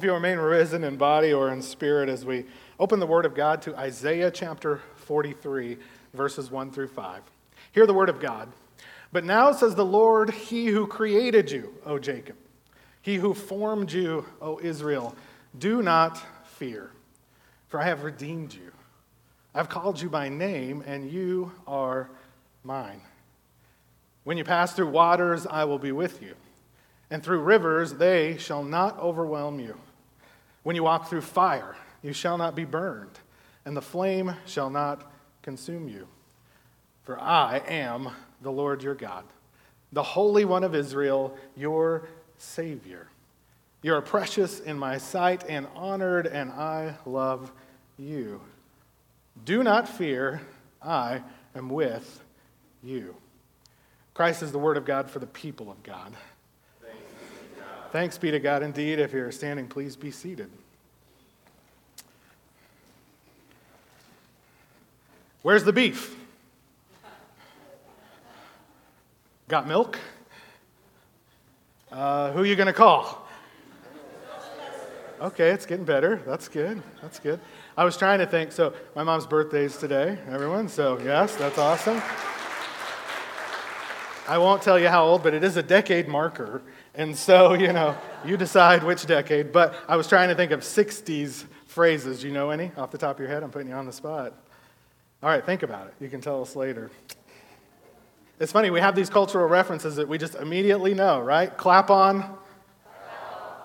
If you remain risen in body or in spirit as we open the Word of God to Isaiah chapter 43, verses 1 through 5. Hear the Word of God. But now says the Lord, He who created you, O Jacob, He who formed you, O Israel, do not fear, for I have redeemed you. I've called you by name, and you are mine. When you pass through waters, I will be with you and through rivers they shall not overwhelm you. When you walk through fire, you shall not be burned, and the flame shall not consume you. For I am the Lord your God, the Holy One of Israel, your Savior. You are precious in my sight and honored, and I love you. Do not fear, I am with you. Christ is the Word of God for the people of God. Thanks be to God indeed. If you're standing, please be seated. Where's the beef? Got milk? Uh, who are you going to call? Okay, it's getting better. That's good. That's good. I was trying to think. So, my mom's birthday is today, everyone. So, yes, that's awesome. I won't tell you how old, but it is a decade marker. And so, you know, you decide which decade. But I was trying to think of 60s phrases. Do you know any off the top of your head? I'm putting you on the spot. All right, think about it. You can tell us later. It's funny, we have these cultural references that we just immediately know, right? Clap on.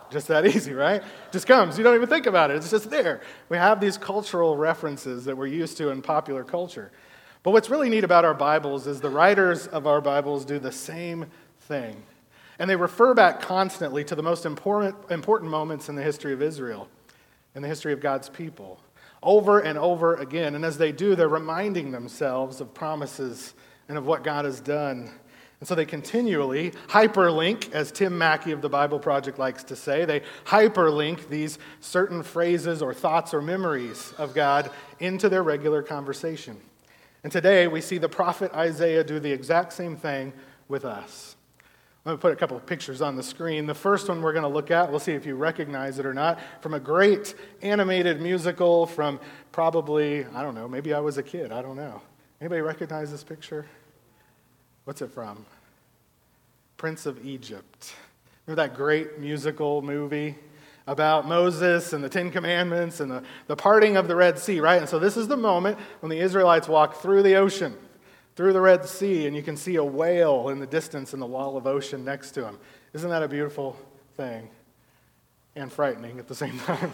Just that easy, right? Just comes. You don't even think about it. It's just there. We have these cultural references that we're used to in popular culture. But what's really neat about our Bibles is the writers of our Bibles do the same thing. And they refer back constantly to the most important, important moments in the history of Israel, in the history of God's people, over and over again. And as they do, they're reminding themselves of promises and of what God has done. And so they continually hyperlink, as Tim Mackie of the Bible Project likes to say, they hyperlink these certain phrases or thoughts or memories of God into their regular conversation. And today we see the prophet Isaiah do the exact same thing with us. Let me put a couple of pictures on the screen. The first one we're going to look at, we'll see if you recognize it or not, from a great animated musical from probably, I don't know, maybe I was a kid, I don't know. Anybody recognize this picture? What's it from? Prince of Egypt. Remember that great musical movie about Moses and the Ten Commandments and the, the parting of the Red Sea, right? And so this is the moment when the Israelites walk through the ocean through the Red Sea, and you can see a whale in the distance in the wall of ocean next to him. Isn't that a beautiful thing? And frightening at the same time.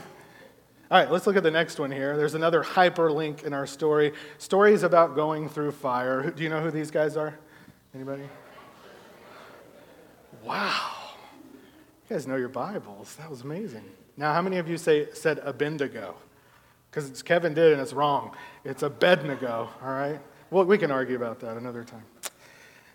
All right, let's look at the next one here. There's another hyperlink in our story. Stories about going through fire. Do you know who these guys are? Anybody? Wow. You guys know your Bibles. That was amazing. Now, how many of you say said Abednego? Because Kevin did and it's wrong. It's Abednego, all right? Well, we can argue about that another time.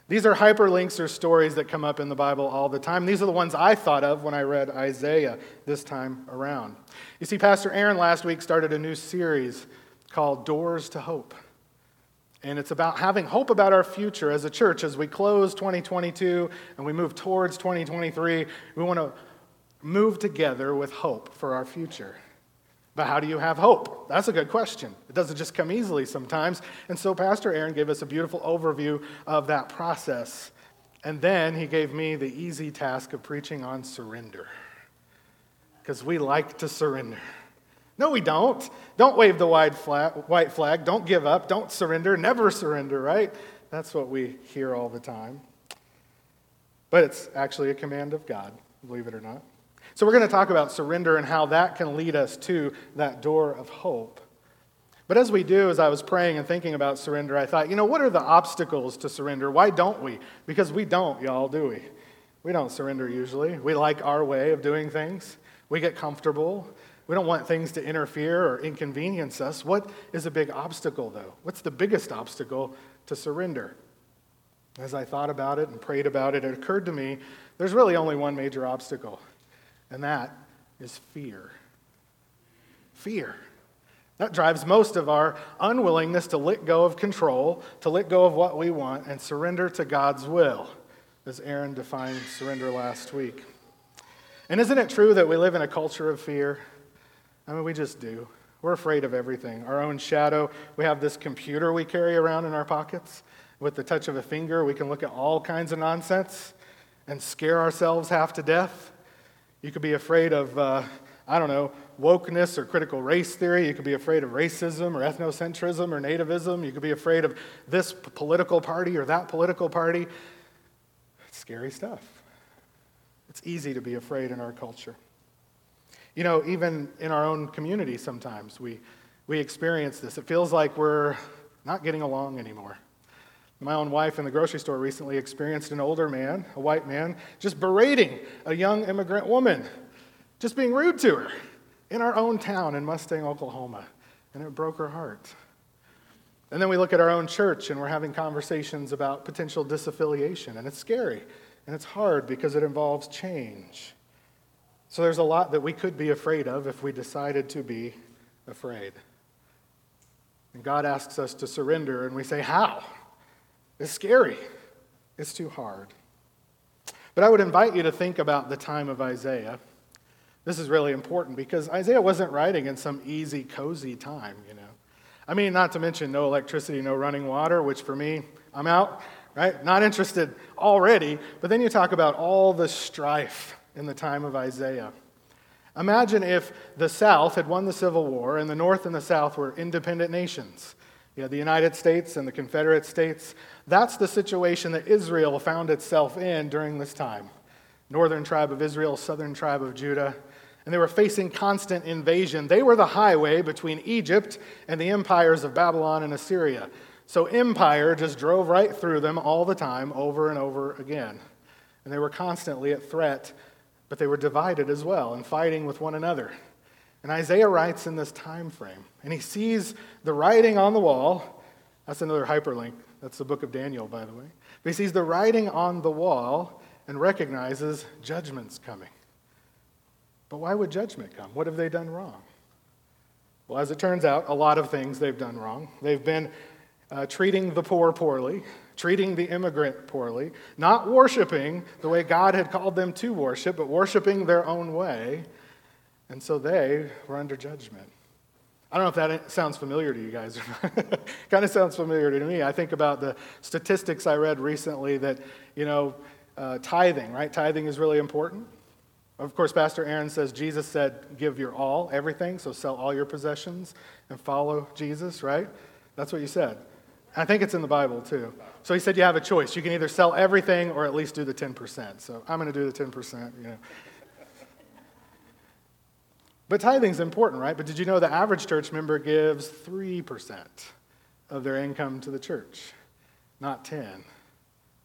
These are hyperlinks or stories that come up in the Bible all the time. These are the ones I thought of when I read Isaiah this time around. You see, Pastor Aaron last week started a new series called Doors to Hope. And it's about having hope about our future as a church. As we close 2022 and we move towards 2023, we want to move together with hope for our future. But how do you have hope? That's a good question. It doesn't just come easily sometimes. And so, Pastor Aaron gave us a beautiful overview of that process. And then he gave me the easy task of preaching on surrender. Because we like to surrender. No, we don't. Don't wave the white flag. Don't give up. Don't surrender. Never surrender, right? That's what we hear all the time. But it's actually a command of God, believe it or not. So, we're going to talk about surrender and how that can lead us to that door of hope. But as we do, as I was praying and thinking about surrender, I thought, you know, what are the obstacles to surrender? Why don't we? Because we don't, y'all, do we? We don't surrender usually. We like our way of doing things. We get comfortable. We don't want things to interfere or inconvenience us. What is a big obstacle, though? What's the biggest obstacle to surrender? As I thought about it and prayed about it, it occurred to me there's really only one major obstacle, and that is fear. Fear. That drives most of our unwillingness to let go of control, to let go of what we want, and surrender to God's will, as Aaron defined surrender last week. And isn't it true that we live in a culture of fear? I mean, we just do. We're afraid of everything. Our own shadow. We have this computer we carry around in our pockets. With the touch of a finger, we can look at all kinds of nonsense and scare ourselves half to death. You could be afraid of, uh, I don't know, wokeness or critical race theory. You could be afraid of racism or ethnocentrism or nativism. You could be afraid of this political party or that political party. It's scary stuff. It's easy to be afraid in our culture. You know, even in our own community, sometimes we, we experience this. It feels like we're not getting along anymore. My own wife in the grocery store recently experienced an older man, a white man, just berating a young immigrant woman, just being rude to her in our own town in Mustang, Oklahoma. And it broke her heart. And then we look at our own church and we're having conversations about potential disaffiliation, and it's scary and it's hard because it involves change. So there's a lot that we could be afraid of if we decided to be afraid. And God asks us to surrender, and we say, How? It's scary. It's too hard. But I would invite you to think about the time of Isaiah. This is really important because Isaiah wasn't writing in some easy, cozy time, you know. I mean, not to mention no electricity, no running water, which for me, I'm out, right? Not interested already. But then you talk about all the strife in the time of Isaiah. Imagine if the South had won the Civil War and the North and the South were independent nations. You the United States and the Confederate States. That's the situation that Israel found itself in during this time. Northern tribe of Israel, southern tribe of Judah. And they were facing constant invasion. They were the highway between Egypt and the empires of Babylon and Assyria. So empire just drove right through them all the time, over and over again. And they were constantly at threat, but they were divided as well and fighting with one another. And Isaiah writes in this time frame, and he sees the writing on the wall. That's another hyperlink. That's the book of Daniel, by the way. But he sees the writing on the wall and recognizes judgment's coming. But why would judgment come? What have they done wrong? Well, as it turns out, a lot of things they've done wrong. They've been uh, treating the poor poorly, treating the immigrant poorly, not worshiping the way God had called them to worship, but worshiping their own way. And so they were under judgment. I don't know if that sounds familiar to you guys. kind of sounds familiar to me. I think about the statistics I read recently that, you know, uh, tithing, right? Tithing is really important. Of course, Pastor Aaron says Jesus said, give your all, everything, so sell all your possessions and follow Jesus, right? That's what you said. I think it's in the Bible too. So he said you have a choice. You can either sell everything or at least do the 10%. So I'm going to do the 10%, you know. But tithing's important, right? But did you know the average church member gives 3% of their income to the church, not 10? Isn't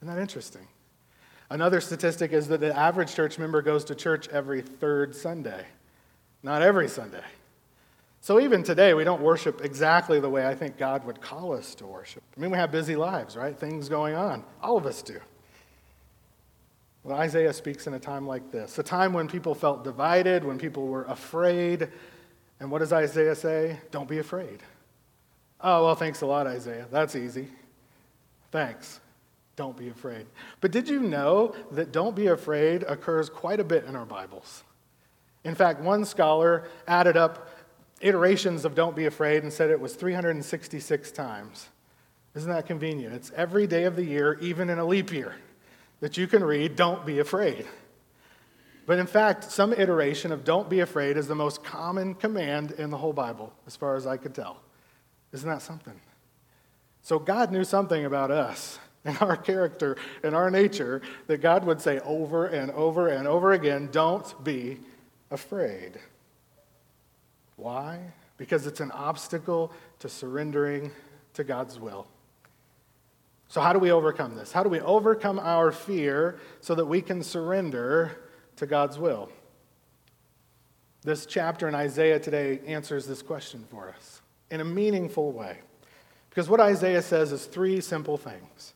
that interesting? Another statistic is that the average church member goes to church every third Sunday, not every Sunday. So even today, we don't worship exactly the way I think God would call us to worship. I mean, we have busy lives, right? Things going on. All of us do. Well, Isaiah speaks in a time like this a time when people felt divided, when people were afraid. And what does Isaiah say? Don't be afraid. Oh, well, thanks a lot, Isaiah. That's easy. Thanks. Don't be afraid. But did you know that don't be afraid occurs quite a bit in our Bibles? In fact, one scholar added up iterations of don't be afraid and said it was 366 times. Isn't that convenient? It's every day of the year, even in a leap year that you can read, Don't Be Afraid. But in fact, some iteration of Don't Be Afraid is the most common command in the whole Bible, as far as I could tell. Isn't that something? So God knew something about us and our character and our nature that God would say over and over and over again Don't be afraid. Why? Because it's an obstacle to surrendering to God's will. So, how do we overcome this? How do we overcome our fear so that we can surrender to God's will? This chapter in Isaiah today answers this question for us in a meaningful way. Because what Isaiah says is three simple things.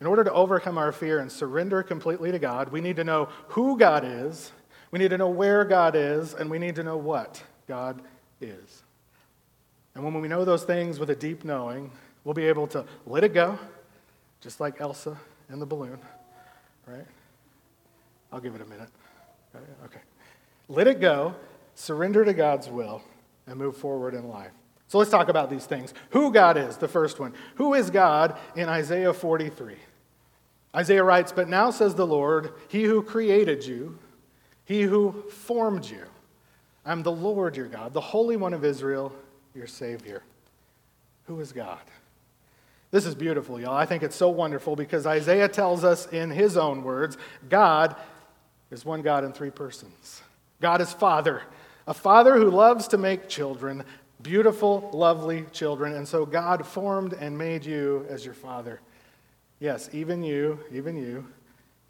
In order to overcome our fear and surrender completely to God, we need to know who God is, we need to know where God is, and we need to know what God is. And when we know those things with a deep knowing, we'll be able to let it go, just like Elsa in the balloon, right? I'll give it a minute. Uh, okay. Let it go, surrender to God's will, and move forward in life. So let's talk about these things. Who God is, the first one. Who is God in Isaiah 43? Isaiah writes, But now says the Lord, He who created you, He who formed you. I'm the Lord your God, the Holy One of Israel, your Savior. Who is God? This is beautiful, y'all. I think it's so wonderful because Isaiah tells us in his own words God is one God in three persons. God is Father, a Father who loves to make children, beautiful, lovely children. And so God formed and made you as your Father. Yes, even you, even you,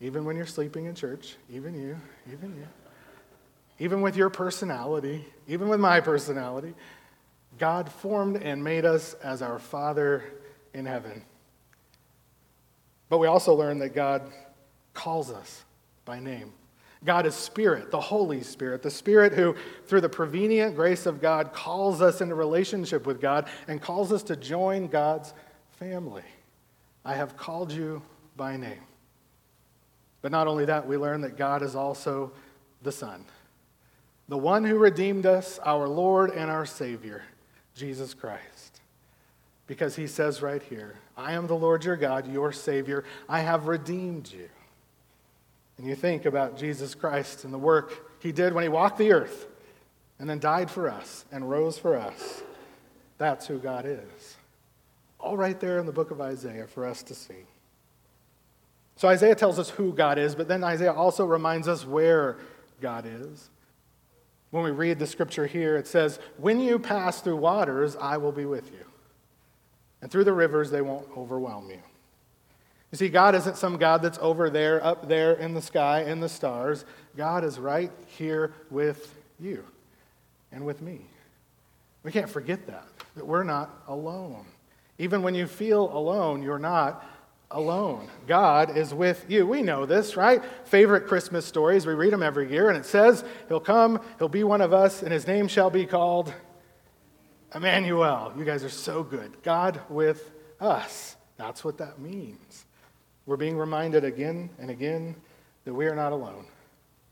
even when you're sleeping in church, even you, even you, even with your personality, even with my personality, God formed and made us as our Father in heaven. But we also learn that God calls us by name. God is Spirit, the Holy Spirit, the Spirit who, through the prevenient grace of God, calls us into relationship with God and calls us to join God's family. I have called you by name. But not only that, we learn that God is also the Son, the one who redeemed us, our Lord and our Savior, Jesus Christ. Because he says right here, I am the Lord your God, your Savior. I have redeemed you. And you think about Jesus Christ and the work he did when he walked the earth and then died for us and rose for us. That's who God is. All right there in the book of Isaiah for us to see. So Isaiah tells us who God is, but then Isaiah also reminds us where God is. When we read the scripture here, it says, When you pass through waters, I will be with you. And through the rivers, they won't overwhelm you. You see, God isn't some God that's over there, up there in the sky, in the stars. God is right here with you and with me. We can't forget that, that we're not alone. Even when you feel alone, you're not alone. God is with you. We know this, right? Favorite Christmas stories. We read them every year, and it says, He'll come, He'll be one of us, and His name shall be called Emmanuel. You guys are so good. God with us. That's what that means. We're being reminded again and again that we are not alone.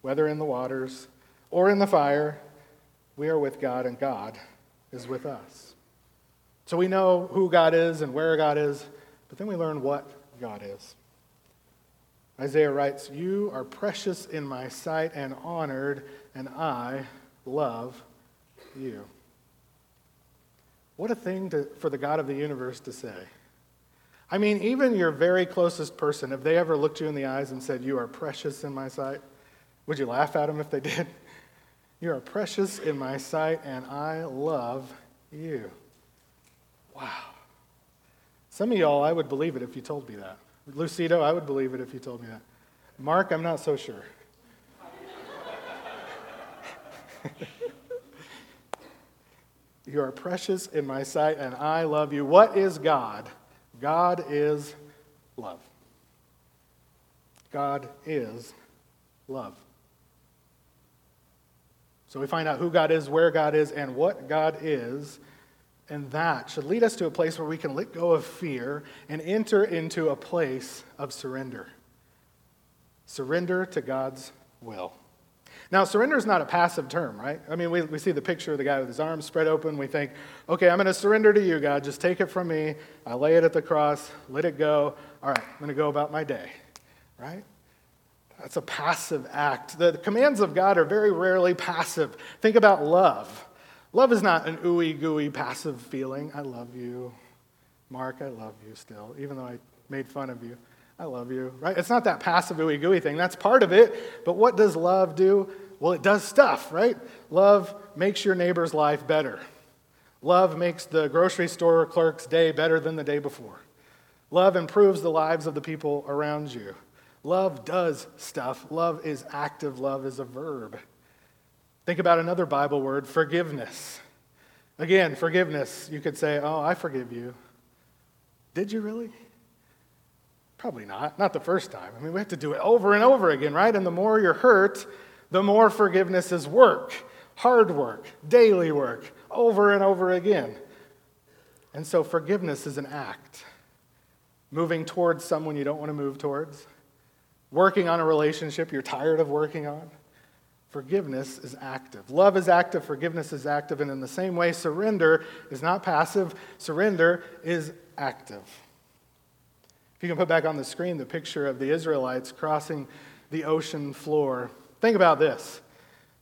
Whether in the waters or in the fire, we are with God and God is with us. So we know who God is and where God is, but then we learn what God is. Isaiah writes, You are precious in my sight and honored, and I love you. What a thing to, for the God of the universe to say. I mean, even your very closest person, if they ever looked you in the eyes and said, You are precious in my sight, would you laugh at them if they did? You are precious in my sight, and I love you. Wow. Some of y'all, I would believe it if you told me that. Lucido, I would believe it if you told me that. Mark, I'm not so sure. you are precious in my sight, and I love you. What is God? God is love. God is love. So we find out who God is, where God is, and what God is. And that should lead us to a place where we can let go of fear and enter into a place of surrender. Surrender to God's will. Now, surrender is not a passive term, right? I mean, we, we see the picture of the guy with his arms spread open. We think, okay, I'm going to surrender to you, God. Just take it from me. I lay it at the cross, let it go. All right, I'm going to go about my day, right? That's a passive act. The commands of God are very rarely passive. Think about love. Love is not an ooey gooey passive feeling. I love you. Mark, I love you still, even though I made fun of you. I love you, right? It's not that passive ooey gooey thing. That's part of it. But what does love do? Well, it does stuff, right? Love makes your neighbor's life better. Love makes the grocery store clerk's day better than the day before. Love improves the lives of the people around you. Love does stuff. Love is active. Love is a verb. Think about another Bible word, forgiveness. Again, forgiveness. You could say, Oh, I forgive you. Did you really? Probably not. Not the first time. I mean, we have to do it over and over again, right? And the more you're hurt, the more forgiveness is work, hard work, daily work, over and over again. And so forgiveness is an act. Moving towards someone you don't want to move towards, working on a relationship you're tired of working on. Forgiveness is active. Love is active, forgiveness is active, and in the same way, surrender is not passive, surrender is active. You can put back on the screen the picture of the Israelites crossing the ocean floor, think about this.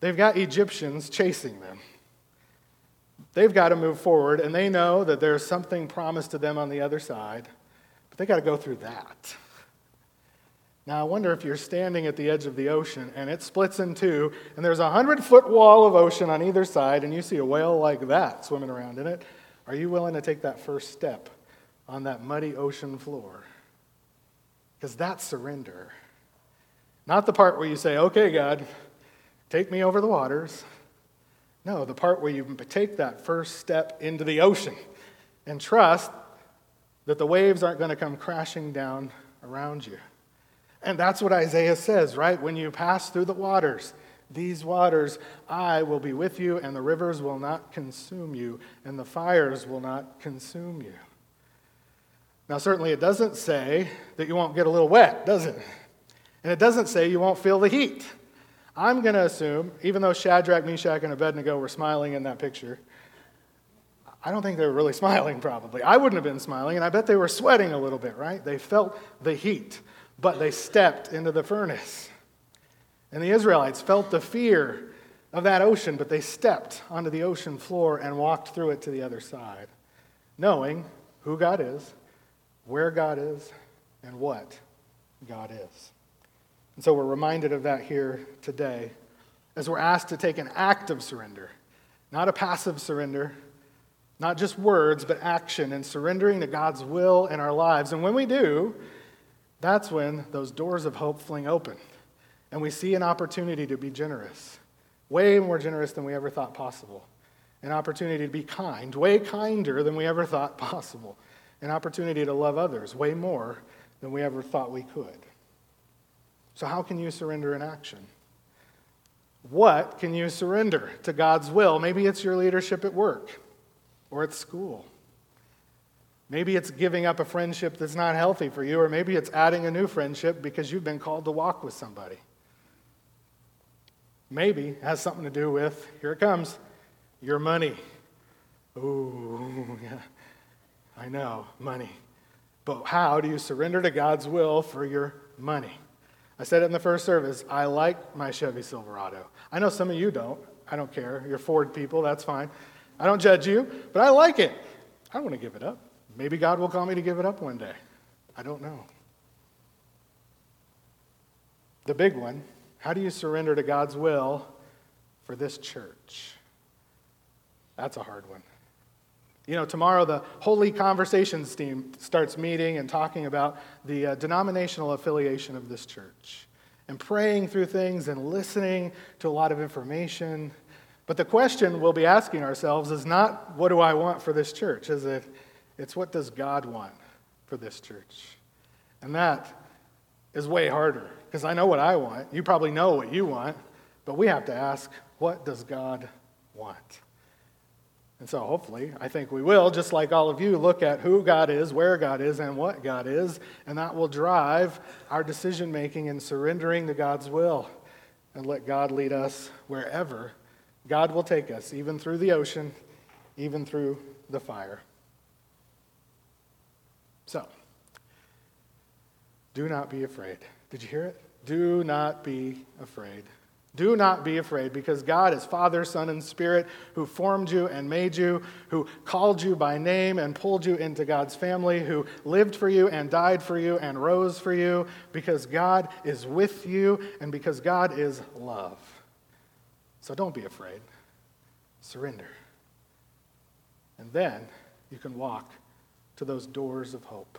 They've got Egyptians chasing them. They've got to move forward, and they know that there's something promised to them on the other side, but they got to go through that. Now, I wonder if you're standing at the edge of the ocean and it splits in two, and there's a hundred foot wall of ocean on either side, and you see a whale like that swimming around in it. Are you willing to take that first step on that muddy ocean floor? Because that's surrender. Not the part where you say, okay, God, take me over the waters. No, the part where you take that first step into the ocean and trust that the waves aren't going to come crashing down around you. And that's what Isaiah says, right? When you pass through the waters, these waters, I will be with you, and the rivers will not consume you, and the fires will not consume you. Now, certainly it doesn't say that you won't get a little wet, does it? And it doesn't say you won't feel the heat. I'm going to assume, even though Shadrach, Meshach, and Abednego were smiling in that picture, I don't think they were really smiling, probably. I wouldn't have been smiling, and I bet they were sweating a little bit, right? They felt the heat, but they stepped into the furnace. And the Israelites felt the fear of that ocean, but they stepped onto the ocean floor and walked through it to the other side, knowing who God is where God is and what God is. And so we're reminded of that here today as we're asked to take an active surrender, not a passive surrender, not just words, but action and surrendering to God's will in our lives. And when we do, that's when those doors of hope fling open and we see an opportunity to be generous, way more generous than we ever thought possible. An opportunity to be kind, way kinder than we ever thought possible an opportunity to love others way more than we ever thought we could. So, how can you surrender in action? What can you surrender to God's will? Maybe it's your leadership at work or at school. Maybe it's giving up a friendship that's not healthy for you, or maybe it's adding a new friendship because you've been called to walk with somebody. Maybe has something to do with, here it comes, your money. Ooh, yeah. I know, money. But how do you surrender to God's will for your money? I said it in the first service. I like my Chevy Silverado. I know some of you don't. I don't care. You're Ford people, that's fine. I don't judge you, but I like it. I don't want to give it up. Maybe God will call me to give it up one day. I don't know. The big one how do you surrender to God's will for this church? That's a hard one. You know, tomorrow the Holy Conversations team starts meeting and talking about the uh, denominational affiliation of this church and praying through things and listening to a lot of information. But the question we'll be asking ourselves is not what do I want for this church? Is it it's what does God want for this church? And that is way harder because I know what I want. You probably know what you want, but we have to ask, what does God want? And so, hopefully, I think we will, just like all of you, look at who God is, where God is, and what God is, and that will drive our decision making in surrendering to God's will and let God lead us wherever God will take us, even through the ocean, even through the fire. So, do not be afraid. Did you hear it? Do not be afraid. Do not be afraid because God is Father, Son, and Spirit who formed you and made you, who called you by name and pulled you into God's family, who lived for you and died for you and rose for you because God is with you and because God is love. So don't be afraid. Surrender. And then you can walk to those doors of hope.